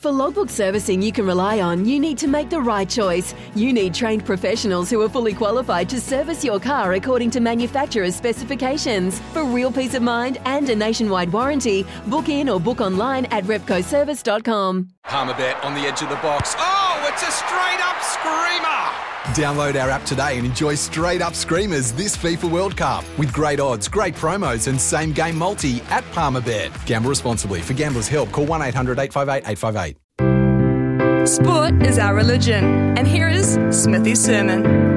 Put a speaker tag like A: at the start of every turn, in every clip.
A: For logbook servicing you can rely on, you need to make the right choice. You need trained professionals who are fully qualified to service your car according to manufacturer's specifications. For real peace of mind and a nationwide warranty, book in or book online at repcoservice.com.
B: Palmerbet on the edge of the box. Oh, it's a straight up screamer!
C: Download our app today and enjoy straight up screamers this FIFA World Cup with great odds, great promos, and same game multi at Palmerbet. Gamble responsibly. For gamblers' help, call 1 800 858 858.
D: Sport is our religion, and here is Smithy's sermon.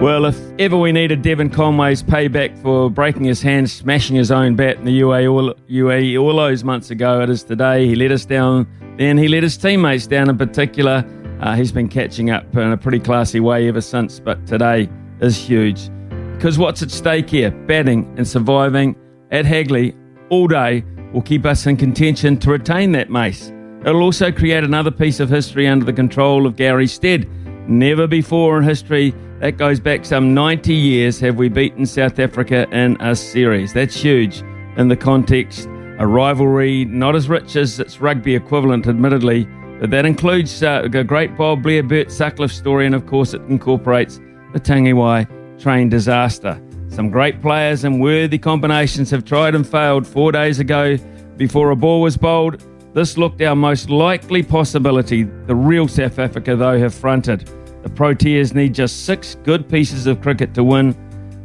E: Well, if ever we needed Devon Conway's payback for breaking his hand, smashing his own bat in the UAE all, UAE all those months ago, it is today. He let us down, then he let his teammates down in particular. Uh, he's been catching up in a pretty classy way ever since, but today is huge. Because what's at stake here? Batting and surviving at Hagley all day will keep us in contention to retain that mace. It'll also create another piece of history under the control of Gary Stead. Never before in history, that goes back some 90 years, have we beaten South Africa in a series. That's huge in the context. A rivalry not as rich as its rugby equivalent, admittedly, that includes uh, a great Bob Blair Bert Sutcliffe story, and of course, it incorporates the Tangiwai train disaster. Some great players and worthy combinations have tried and failed four days ago before a ball was bowled. This looked our most likely possibility. The real South Africa, though, have fronted. The Proteas need just six good pieces of cricket to win.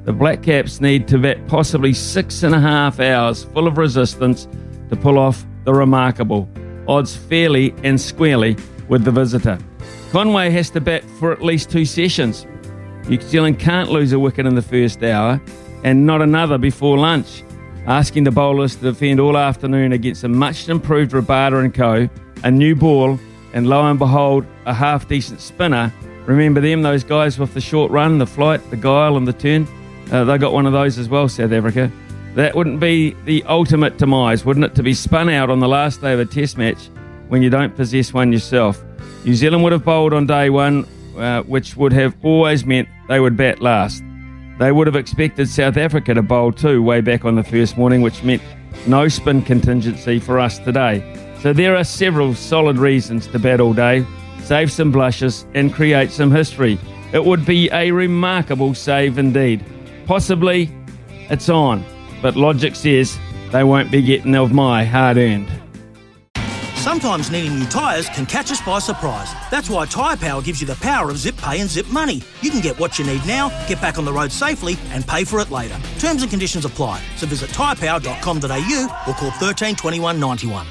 E: The Black Caps need to bat possibly six and a half hours full of resistance to pull off the remarkable odds fairly and squarely with the visitor. Conway has to bat for at least two sessions. New Zealand can't lose a wicket in the first hour and not another before lunch. Asking the bowlers to defend all afternoon against a much improved Rabada and co, a new ball, and lo and behold, a half decent spinner. Remember them, those guys with the short run, the flight, the guile, and the turn? Uh, they got one of those as well, South Africa. That wouldn't be the ultimate demise, wouldn't it, to be spun out on the last day of a test match when you don't possess one yourself? New Zealand would have bowled on day one, uh, which would have always meant they would bat last. They would have expected South Africa to bowl too, way back on the first morning, which meant no spin contingency for us today. So there are several solid reasons to bat all day, save some blushes, and create some history. It would be a remarkable save indeed. Possibly it's on but logic says they won't be getting of my hard earned.
F: Sometimes needing new tyres can catch us by surprise. That's why Tyre Power gives you the power of zip pay and zip money. You can get what you need now, get back on the road safely, and pay for it later. Terms and conditions apply. So visit tyrepower.com.au or call 13 21 91.